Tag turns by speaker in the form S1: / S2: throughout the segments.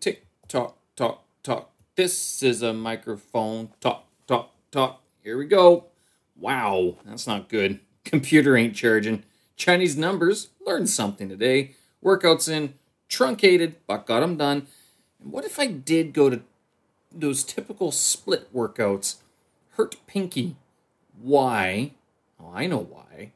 S1: Tick tock tock tock. This is a microphone. Talk talk talk. Here we go. Wow, that's not good. Computer ain't charging. Chinese numbers. Learned something today. Workouts in. Truncated, but got them done. And what if I did go to those typical split workouts? Hurt pinky. Why? Oh, I know why.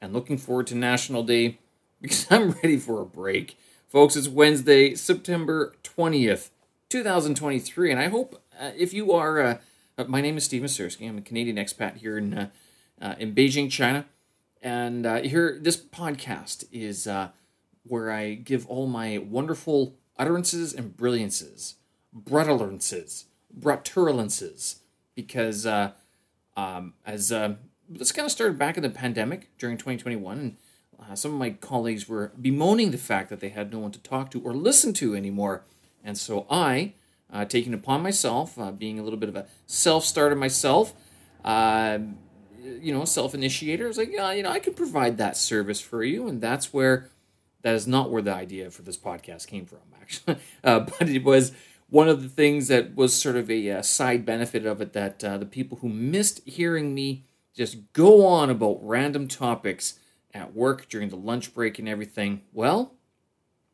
S1: And looking forward to National Day because I'm ready for a break. Folks, it's Wednesday, September 20th, 2023, and I hope uh, if you are, uh, uh, my name is Steve Masursky. I'm a Canadian expat here in, uh, uh, in Beijing, China. And uh, here, this podcast is where I give all my wonderful utterances and brilliances, brutulences, brutulences, because um, as this kind of started back in the pandemic during 2021, and uh, some of my colleagues were bemoaning the fact that they had no one to talk to or listen to anymore. And so I, uh, taking upon myself, uh, being a little bit of a self starter myself, uh, you know, self initiator, I was like, yeah, you know, I can provide that service for you. And that's where, that is not where the idea for this podcast came from, actually. Uh, but it was one of the things that was sort of a, uh, side benefit of it that the people who missed hearing me just go on about random topics at work during the lunch break and everything. Well,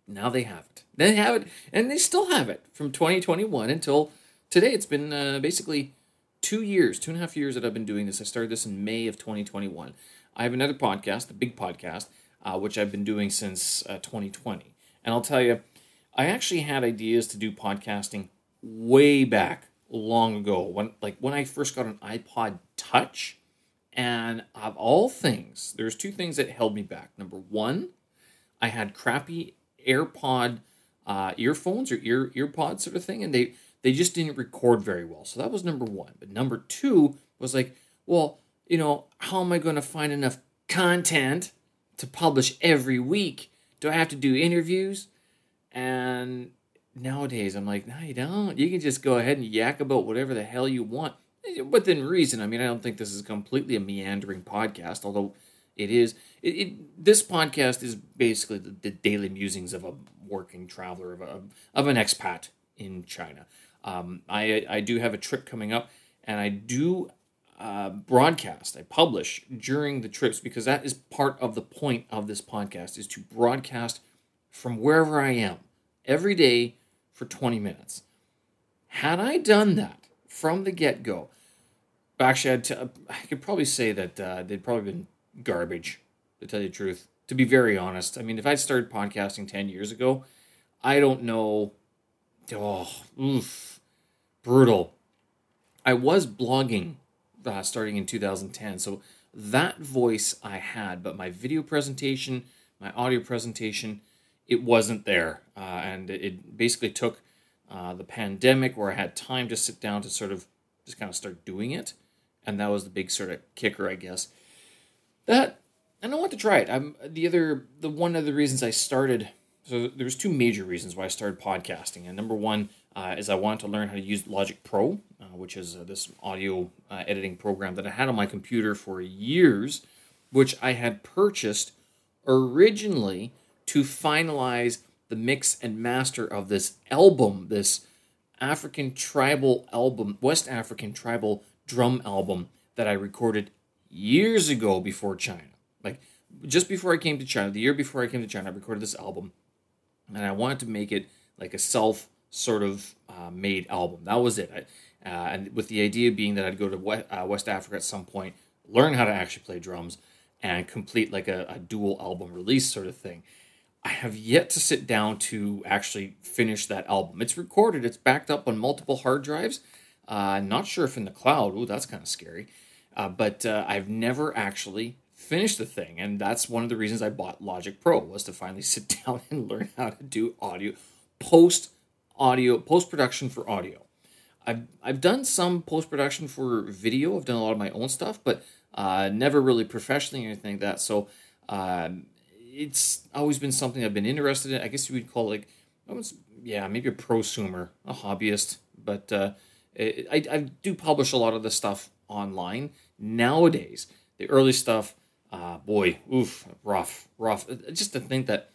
S1: now they have it. They have it, and they still have it from 2021 until today. It's been uh, basically two years, two and a half years that I've been doing this. I started this in May of 2021. I have another podcast, the big podcast, uh, which I've been doing since uh, 2020. And I'll tell you, I actually had ideas to do podcasting way back long ago when like when I first got an iPod Touch and of all things, there's two things that held me back. Number one, I had crappy AirPod uh, earphones or ear earpods sort of thing, and they they just didn't record very well. So that was number one. But number two was like, well, you know, how am I going to find enough content to publish every week? Do I have to do interviews? And nowadays, I'm like, no, you don't. You can just go ahead and yak about whatever the hell you want within reason. I mean, I don't think this is completely a meandering podcast, although it is. It, it this podcast is basically the, the, daily musings of a working traveler of a of an expat in China. Um, I I do have a trip coming up, and I do uh, broadcast. I publish during the trips because that is part of the point of this podcast is to broadcast from wherever I am every day for twenty minutes. Had I done that from the get go. Actually, I'd t- I could probably say that uh, they'd probably been garbage, to tell you the truth. To be very honest, I mean, if I started podcasting 10 years ago, I don't know. Oh, oof, brutal. I was blogging uh, starting in 2010, so that voice I had, but my video presentation, my audio presentation, it wasn't there. Uh, and it basically took uh, the pandemic where I had time to sit down to sort of just kind of start doing it. And that was the big sort of kicker, I guess. That and I want to try it. I'm the other the one of the reasons I started. So there's two major reasons why I started podcasting. And number one uh, is I wanted to learn how to use Logic Pro, uh, which is uh, this audio uh, editing program that I had on my computer for years, which I had purchased originally to finalize the mix and master of this album, this African tribal album, West African tribal drum album that I recorded years ago before China. Like just before I came to China, the year before I came to China, I recorded this album, and I wanted to make it like a self sort of uh, made album. That was it. I, uh, and with the idea being that I'd go to West, uh, West, Africa at some point, learn how to actually play drums, and complete like a, a dual album release sort of thing. I have yet to sit down to actually finish that album. It's recorded, it's backed up on multiple hard drives. Uh, not sure if in the cloud. Ooh, that's kind of scary. Uh, but uh, I've never actually finished the thing, and that's one of the reasons I bought Logic Pro was to finally sit down and learn how to do audio, post audio, post production for audio. I've I've done some post production for video. I've done a lot of my own stuff, but uh, never really professionally or anything like that. So um, it's always been something I've been interested in. I guess you would call it like, yeah, maybe a prosumer, a hobbyist. But uh, it, I, I do publish a lot of the stuff online nowadays. The early stuff, uh, boy, oof, rough, rough. Uh, just to think that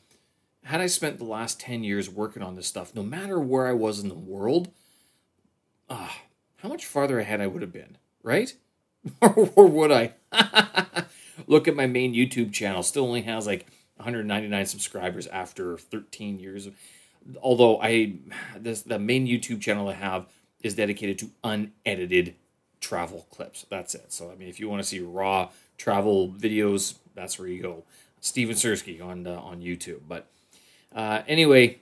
S1: had I spent the last 10 years working on this stuff, no matter where I was in the world, uh, how much farther ahead I would have been, right? or would I? Look at my main YouTube channel, still only has like 199 subscribers after 13 years. Although I, this the main YouTube channel I have is dedicated to unedited travel clips. That's it. So I mean, if you want to see raw travel videos, that's where you go. Steven Sirski on uh, on YouTube. But uh, anyway,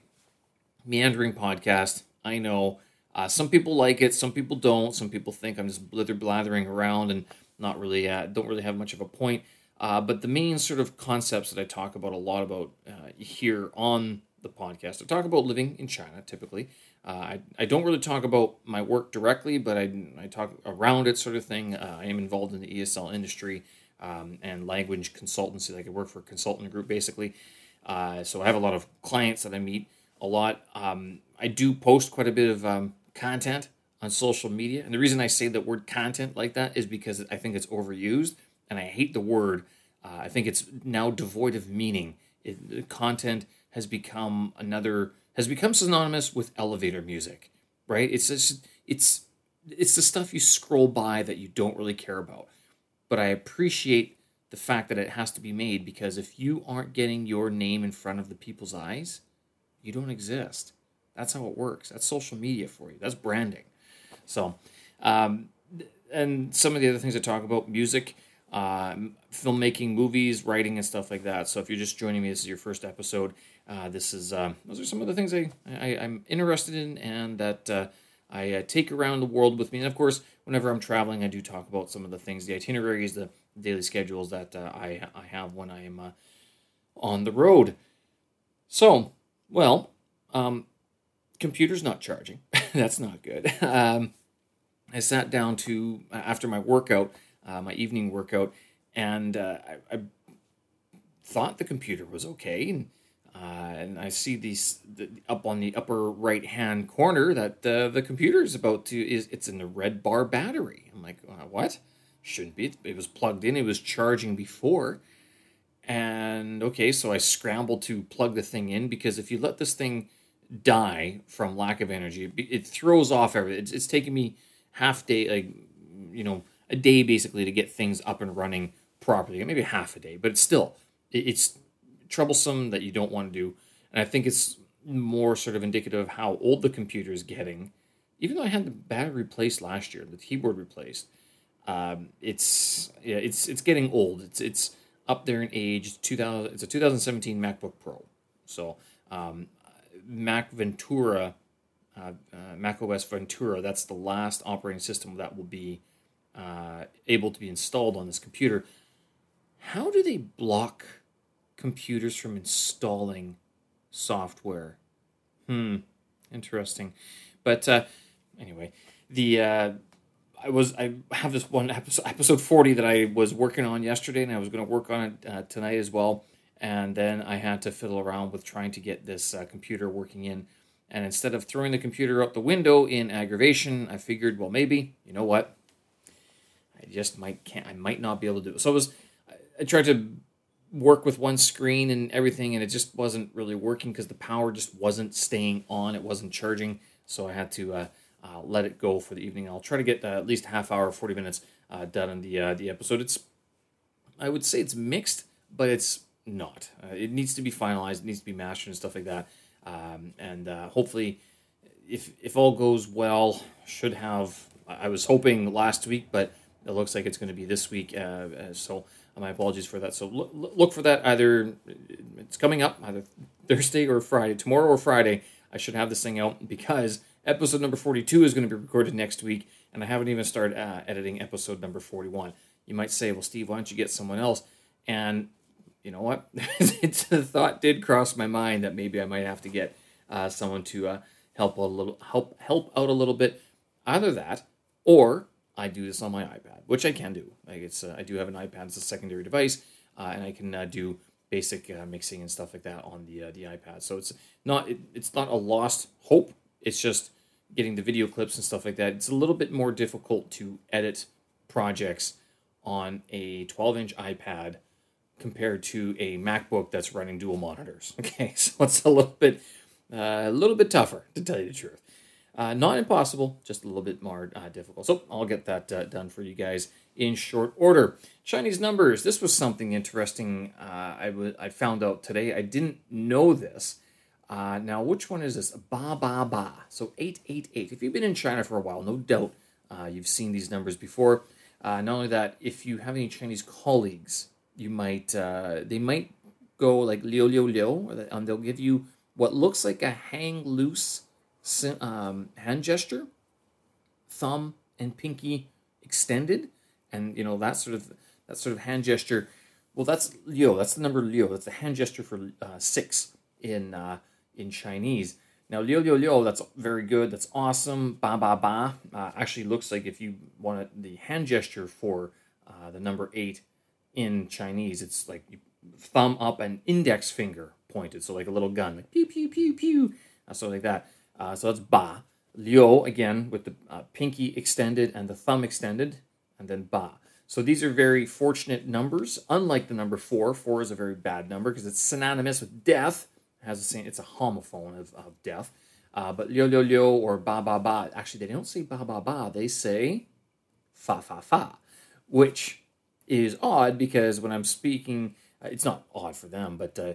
S1: meandering podcast. I know uh, some people like it, some people don't. Some people think I'm just blither blathering around and not really uh, don't really have much of a point. Uh, but the main sort of concepts that I talk about a lot about uh, here on the podcast, I talk about living in China typically. Uh, I, I don't really talk about my work directly, but I, I talk around it sort of thing. Uh, I am involved in the ESL industry um, and language consultancy. Like I work for a consultant group basically. Uh, so I have a lot of clients that I meet a lot. Um, I do post quite a bit of um, content on social media. And the reason I say the word content like that is because I think it's overused and I hate the word. Uh, I think it's now devoid of meaning. It, content has become another has become synonymous with elevator music, right? It's just it's it's the stuff you scroll by that you don't really care about. But I appreciate the fact that it has to be made because if you aren't getting your name in front of the people's eyes, you don't exist. That's how it works. That's social media for you. That's branding. So, um, and some of the other things I talk about music, uh, filmmaking, movies, writing, and stuff like that. So, if you're just joining me, this is your first episode. Uh, this is uh, those are some of the things I, I am interested in and that uh, I uh, take around the world with me. And of course, whenever I'm traveling, I do talk about some of the things, the itineraries, the daily schedules that uh, I I have when I am on the road. So, well, um, computer's not charging. That's not good. Um, I sat down to after my workout, my evening workout, and I, I thought the computer was okay and uh, and I see these the, up on the upper right hand corner that uh, the computer is about to is it's in the red bar battery. I'm like, uh, what? Shouldn't be. It was plugged in. It was charging before. And okay, so I scrambled to plug the thing in because if you let this thing die from lack of energy, it, it throws off everything. It's, it's taking me half day, like you know, a day basically to get things up and running properly. Maybe half a day, but it's still it, it's troublesome that you don't want to do. And I think it's more sort of indicative of how old the computer is getting. Even though I had the battery replaced last year, the keyboard replaced, um, it's yeah, it's it's getting old. It's it's up there in age. Two thousand. It's a 2017 MacBook Pro. So um, Mac Ventura, uh, uh, Mac OS Ventura. That's the last operating system that will be uh, able to be installed on this computer. How do they block? computers from installing software. Hmm, interesting. But uh, anyway, the uh, I was I have this one episode, episode forty that I was working on yesterday, and I was going to work on it uh, tonight as well. And then I had to fiddle around with trying to get this uh, computer working in. And instead of throwing the computer out the window in aggravation, I figured, well, maybe you know what, I just might can't I might not be able to do it. So I was I tried to work with one screen and everything, and it just wasn't really working because the power just wasn't staying on. It wasn't charging, so I had to uh, uh, let it go for the evening. I'll try to get uh, at least half hour, forty minutes uh, done on the uh, the episode. It's I would say it's mixed, but it's not. Uh, it needs to be finalized. It needs to be mastered and stuff like that. Um, and hopefully, if if all goes well, should have. I was hoping last week, but it looks like it's going to be this week. so my apologies for that. So look, look for that either it's coming up either Thursday or Friday, tomorrow or Friday. I should have this thing out because episode number 42 is going to be recorded next week, and I haven't even started uh, editing episode number 41. You might say, well, Steve, why don't you get someone else? And you know what? the thought did cross my mind that maybe I might have to get uh, someone to uh, help a little help help out a little bit. Either that, or I do this on my iPad, which I can do. Like it's, uh, I do have an iPad as a secondary device, uh, and I can uh, do basic uh, mixing and stuff like that on the uh, the iPad. So it's not it, it's not a lost hope. It's just getting the video clips and stuff like that. It's a little bit more difficult to edit projects on a 12 inch iPad compared to a MacBook that's running dual monitors. Okay, so it's a little bit uh, a little bit tougher to tell you the truth. Uh, not impossible, just a little bit more uh, difficult. So I'll get that uh, done for you guys in short order. Chinese numbers. This was something interesting. Uh, I, w- I found out today. I didn't know this. Uh, now, which one is this? Ba ba ba. So eight eight eight. If you've been in China for a while, no doubt uh, you've seen these numbers before. not only that, if you have any Chinese colleagues, you might they might go like liu liu liu, and they'll give you what looks like a hang loose um, hand gesture, thumb and pinky extended, and you know that sort of that sort of hand gesture. Well, that's Liu. That's the number Liu. That's the hand gesture for uh, six in uh, in Chinese. Now Liu Liu Liu. That's very good. That's awesome. Ba ba ba. Uh, actually, looks like if you want the hand gesture for uh, the number eight in Chinese, it's like thumb up and index finger pointed, so like a little gun, like pew pew pew pew, uh, something like that. Uh, so that's ba. Liu again with the uh, pinky extended and the thumb extended, and then ba. So these are very fortunate numbers. Unlike the number four, four is a very bad number because it's synonymous with death. It has the same. It's a homophone of, of death. Uh, but liu liu liu or ba ba ba. Actually, they don't say ba ba ba. They say fa fa fa, which is odd because when I'm speaking, uh, it's not odd for them, but uh,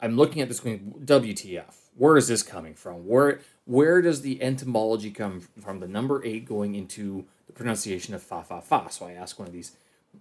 S1: I'm looking at this going, WTF? Where is this coming from? Where where does the etymology come from? The number eight going into the pronunciation of fa fa fa. So I asked one of these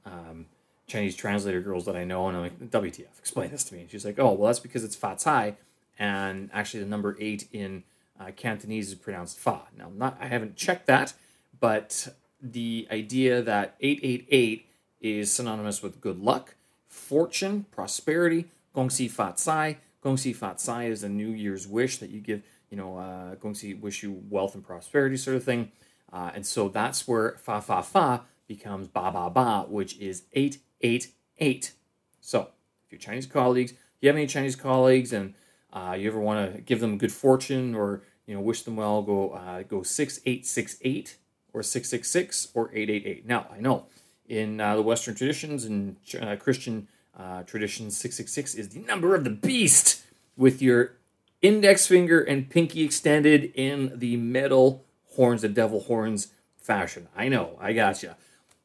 S1: um, Chinese translator girls that I know, and I'm like, WTF? Explain this to me. And she's like, Oh, well, that's because it's fa cai, and actually the number eight in uh, Cantonese is pronounced fa. Now, not I haven't checked that, but the idea that eight eight eight is synonymous with good luck, fortune, prosperity Gong Xi Fat Sai. Gong Xi Fat Sai is a New Year's wish that you give, you know, uh, Gong Xi wish you wealth and prosperity sort of thing. Uh, and so that's where Fa Fa Fa becomes Ba Ba Ba, which is 888. So if your Chinese colleagues, if you have any Chinese colleagues and uh, you ever want to give them good fortune or, you know, wish them well, go uh, go 6868 or 666 or 888. Now, I know in uh, the Western traditions and uh, Christian uh, tradition 666 is the number of the beast with your index finger and pinky extended in the metal horns, the devil horns fashion. I know, I gotcha.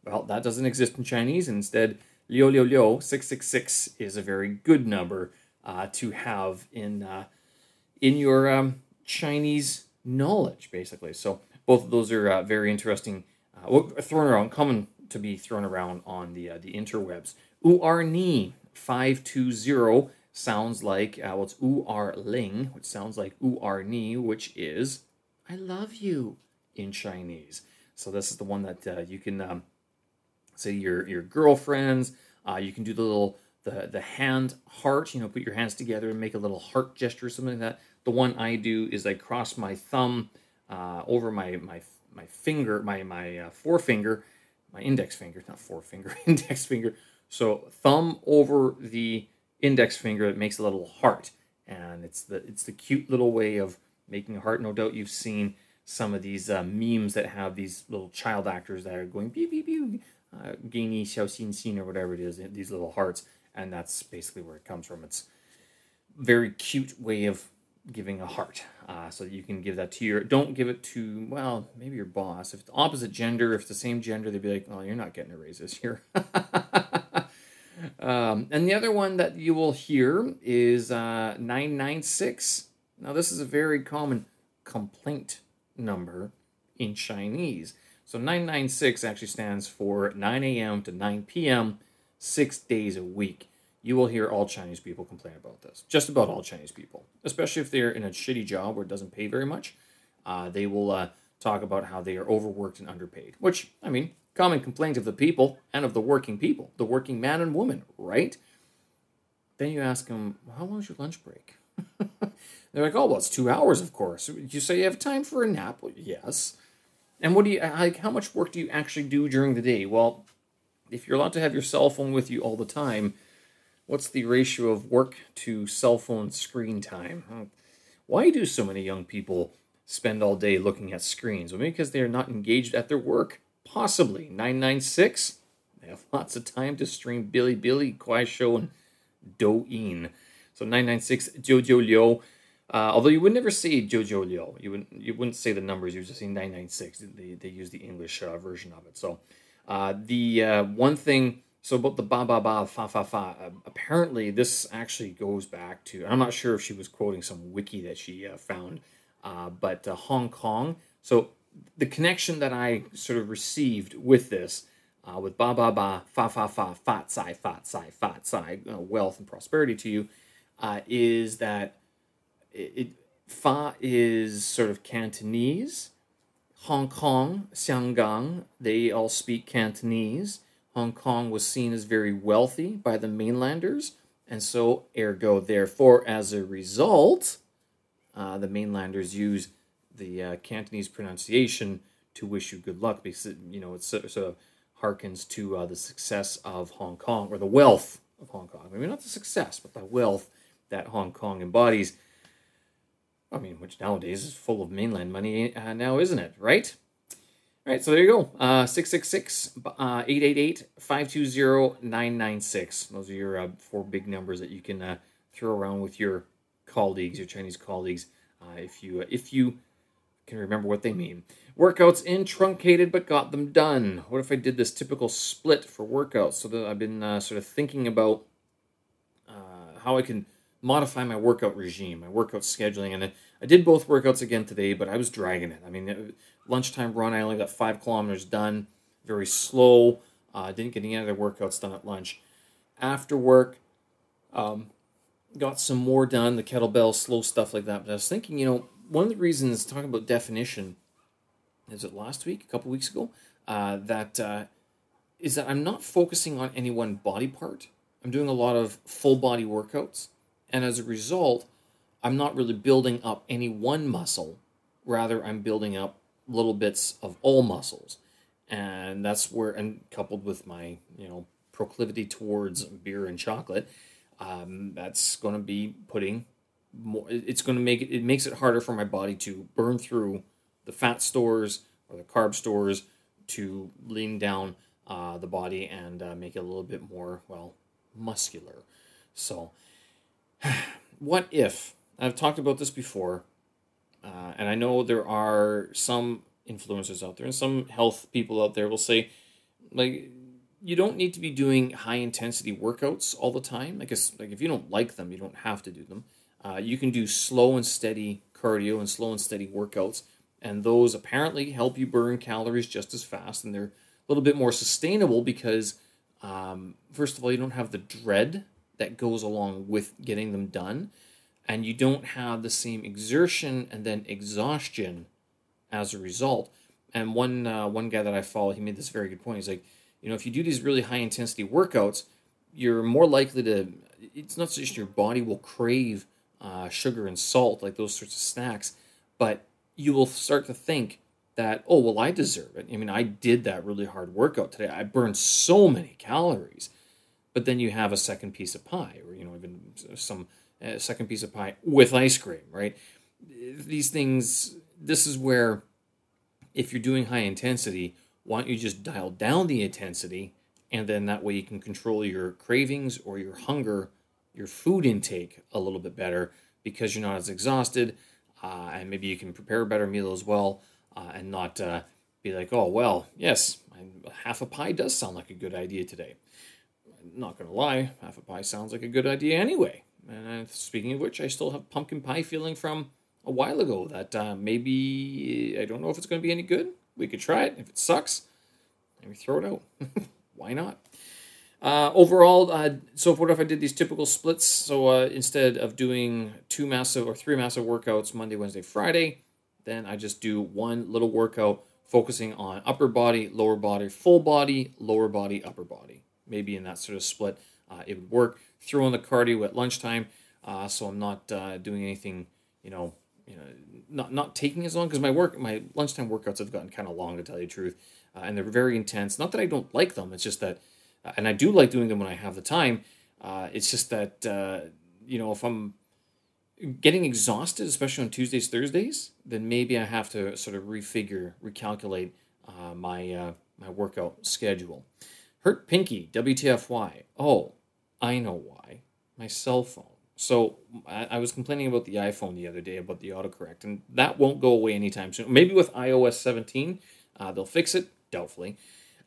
S1: Well, that doesn't exist in Chinese. Instead, liu liu liu 666 is a very good number uh, to have in uh, in your um, Chinese knowledge, basically. So both of those are uh, very interesting, uh, thrown around, common to be thrown around on the uh, the interwebs. Uar Ni 520 sounds like, uh, well, it's Uar Ling, which sounds like Uar Ni, which is I love you in Chinese. So this is the one that uh, you can um, say your your girlfriends. Uh, you can do the little the the hand heart. You know, put your hands together and make a little heart gesture, or something like that. The one I do is I cross my thumb uh, over my my my finger, my my uh, forefinger, my index finger, not forefinger, index finger so thumb over the index finger, it makes a little heart, and it's the it's the cute little way of making a heart. No doubt you've seen some of these uh, memes that have these little child actors that are going pew pew, uh, Gini Xiao Xin Xin or whatever it is, these little hearts, and that's basically where it comes from. It's very cute way of giving a heart. Uh, so you can give that to your, don't give it to, well, maybe your boss. If it's opposite gender, if it's the same gender, they'd be like, oh, you're not getting a raise this year. um, and the other one that you will hear is uh, 996. Now, this is a very common complaint number in Chinese. So 996 actually stands for 9 a.m. to 9 p.m., six days a week you will hear all Chinese people complain about this. Just about all Chinese people, especially if they're in a shitty job where it doesn't pay very much. Uh, they will uh, talk about how they are overworked and underpaid, which, I mean, common complaint of the people and of the working people, the working man and woman, right? Then you ask them, how long is your lunch break? They're like, oh, well, it's two hours, of course. You say you have time for a nap? Well, yes. And what do you like? How much work do you actually do during the day? Well, if you're allowed to have your cell phone with you all the time, What's the ratio of work to cell phone screen time? Why do so many young people spend all day looking at screens? Well, maybe because they are not engaged at their work. Possibly. 996? I have lots of time to stream Bilibili, Kuaishou, and Douyin. So 996 Jiu Jiu Liu. Uh, although you would never say Jiu Jiu Liu, you wouldn't you wouldn't say the numbers. You would just say 996. They, they use the English uh, version of it. So uh, the uh, one thing so about the ba ba ba fa fa fa. Uh, apparently, this actually goes back to. I'm not sure if she was quoting some wiki that she uh, found, uh, but Hong Kong. So the connection that I sort of received with this, uh, with ba ba ba fa fa fa fat sai fat sai fat sai, uh, wealth and prosperity to you, is that it, it fa is sort of Cantonese. Hong Kong, Xianggang, they all speak Cantonese Hong Kong was seen as very wealthy by the mainlanders, and so, ergo, therefore, as a result, uh, the mainlanders use the uh, Cantonese pronunciation to wish you good luck because, you know, it sort of harkens to uh, the success of Hong Kong or the wealth of Hong Kong. Maybe not the success, but the wealth that Hong Kong embodies. I mean, which nowadays is full of mainland money uh, now, isn't it? Right? All right, so there you go. Uh, 666 uh, 888 520 996. Those are your uh, four big numbers that you can uh, throw around with your colleagues, your Chinese colleagues, uh, if you uh, if you can remember what they mean. Workouts in truncated but got them done. What if I did this typical split for workouts? So that I've been uh, sort of thinking about uh, how I can modify my workout regime, my workout scheduling, and I, I did both workouts again today, but I was dragging it. I mean, lunchtime run. I only got five kilometers done, very slow. Uh, didn't get any other workouts done at lunch. After work, um, got some more done, the kettlebell, slow stuff like that. But I was thinking, you know, one of the reasons talking about definition is it last week, a couple weeks ago, uh, that uh, is that I'm not focusing on any one body part. I'm doing a lot of full body workouts, and as a result, I'm not really building up any one muscle. Rather, I'm building up little bits of all muscles. And that's where, and coupled with my, you know, proclivity towards beer and chocolate, um, that's going to be putting more, it's going to make it, it makes it harder for my body to burn through the fat stores or the carb stores to lean down uh, the body and uh, make it a little bit more, well, muscular. So, what if, I've talked about this before, uh, and I know there are some influencers out there and some health people out there will say, like, you don't need to be doing high intensity workouts all the time. Like, like if you don't like them, you don't have to do them. Uh, you can do slow and steady cardio and slow and steady workouts, and those apparently help you burn calories just as fast, and they're a little bit more sustainable because, um, first of all, you don't have the dread that goes along with getting them done and you don't have the same exertion and then exhaustion as a result. And one uh, one guy that I follow, he made this very good point. He's like, you know, if you do these really high intensity workouts, you're more likely to. It's not just your body will crave uh, sugar and salt, like those sorts of snacks, but you will start to think that, oh, well, I deserve it. I mean, I did that really hard workout today. I burned so many calories. But then you have a second piece of pie, or you know, even some a second piece of pie with ice cream, right? These things, this is where if you're doing high intensity, why don't you just dial down the intensity and then that way you can control your cravings or your hunger, your food intake a little bit better because you're not as exhausted uh, and maybe you can prepare a better meal as well uh, and not uh, be like, oh, well, yes, half a pie does sound like a good idea today. I'm not to lie, half a pie sounds like a good idea anyway. And speaking of which, I still have pumpkin pie feeling from a while ago that uh, maybe I don't know if it's to be any good. We could try it. If it sucks, maybe throw it out. Why not? Uh, overall, uh, so what if I did these typical splits? So uh, instead of doing two massive or three massive workouts Monday, Wednesday, Friday, then I just do one little workout focusing on upper body, lower body, full body, lower body, upper body. Maybe in that sort of split, uh, it would work throw in the cardio at lunchtime, uh, so I'm not uh, doing anything, you know, you know, not not taking as long because my work, my lunchtime workouts have gotten kind of long to tell you the truth, and they're very intense. Not that I don't like them, it's just that, and I do like doing them when I have the time. Uh, it's just that uh, you know if I'm getting exhausted, especially on Tuesdays, Thursdays, then maybe I have to sort of refigure, recalculate my my workout schedule. Hurt pinky, WTFY. Oh, I know why. My cell phone. So I, I was complaining about the iPhone the other day about the autocorrect, and that won't go away anytime soon. Maybe with iOS 17, uh, they'll fix it, doubtfully.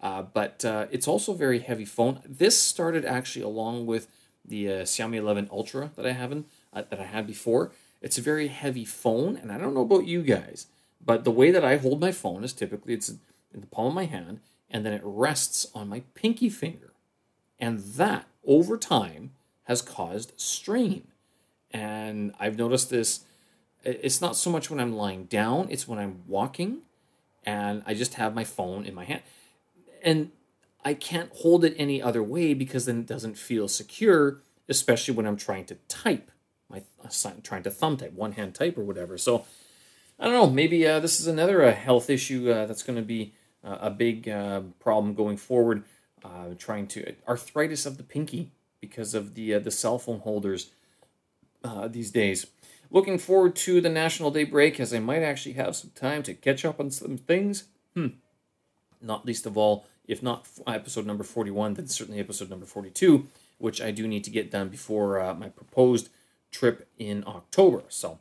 S1: Uh, but uh, it's also a very heavy phone. This started actually along with the uh, Xiaomi 11 Ultra that I haven't uh, that I had before. It's a very heavy phone, and I don't know about you guys, but the way that I hold my phone is typically it's in the palm of my hand, and then it rests on my pinky finger, and that over time has caused strain. And I've noticed this. It's not so much when I'm lying down; it's when I'm walking, and I just have my phone in my hand, and I can't hold it any other way because then it doesn't feel secure, especially when I'm trying to type, my trying to thumb type, one hand type or whatever. So I don't know. Maybe uh, this is another uh, health issue uh, that's going to be uh, a big uh, problem going forward. Uh, trying to arthritis of the pinky because of the the cell phone holders these days. Looking forward to the National Day break as I might actually have some time to catch up on some things. Hmm. Not least of all, if not episode number 41, then certainly episode number 42, which I do need to get done before uh, my proposed trip in October. So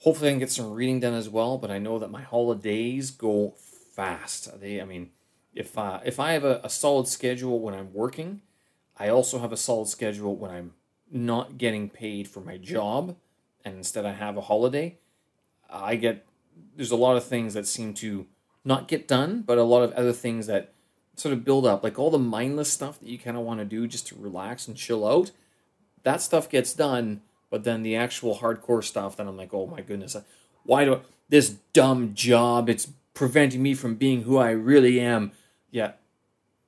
S1: hopefully I can get some reading done as well, but I know that my holidays go fast. They, I mean, if uh, if I have a, a solid schedule when I'm working, I also have a solid schedule when I'm not getting paid for my job, and instead I have a holiday. I get there's a lot of things that seem to not get done, but a lot of other things that sort of build up, like all the mindless stuff that you kind of want to do just to relax and chill out. That stuff gets done, but then the actual hardcore stuff, then I'm like, oh my goodness, why do I, this dumb job? It's preventing me from being who I really am. Yeah,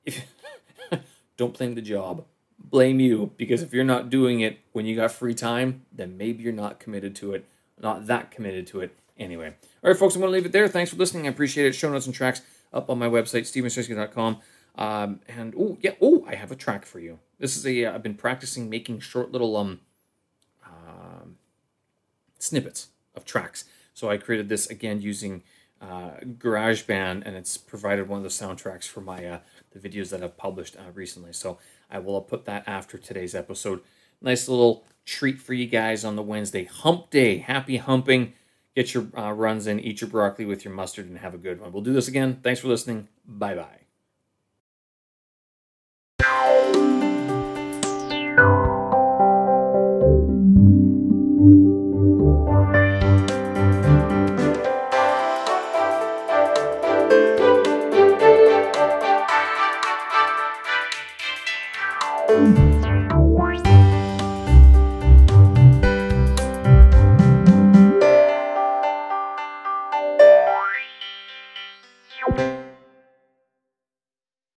S1: don't blame the job, blame you because if you're not doing it when you got free time, then maybe you're not committed to it, not that committed to it anyway. All right, folks, I'm going to leave it there. Thanks for listening. I appreciate it. Show notes and tracks up on my website, stevensirski.com. Um, and oh yeah, oh I have a track for you. This is a uh, been practicing making short little um, um snippets of tracks. So I created this again using uh, GarageBand, and it's provided one of the soundtracks for my uh, the videos that I've published uh, recently. So I will put that after today's episode. Nice little treat for you guys on the Wednesday hump day. Happy humping. Get your uh, runs in, eat your broccoli with your mustard, and have a good one. We'll do this again. Thanks for listening. Bye bye.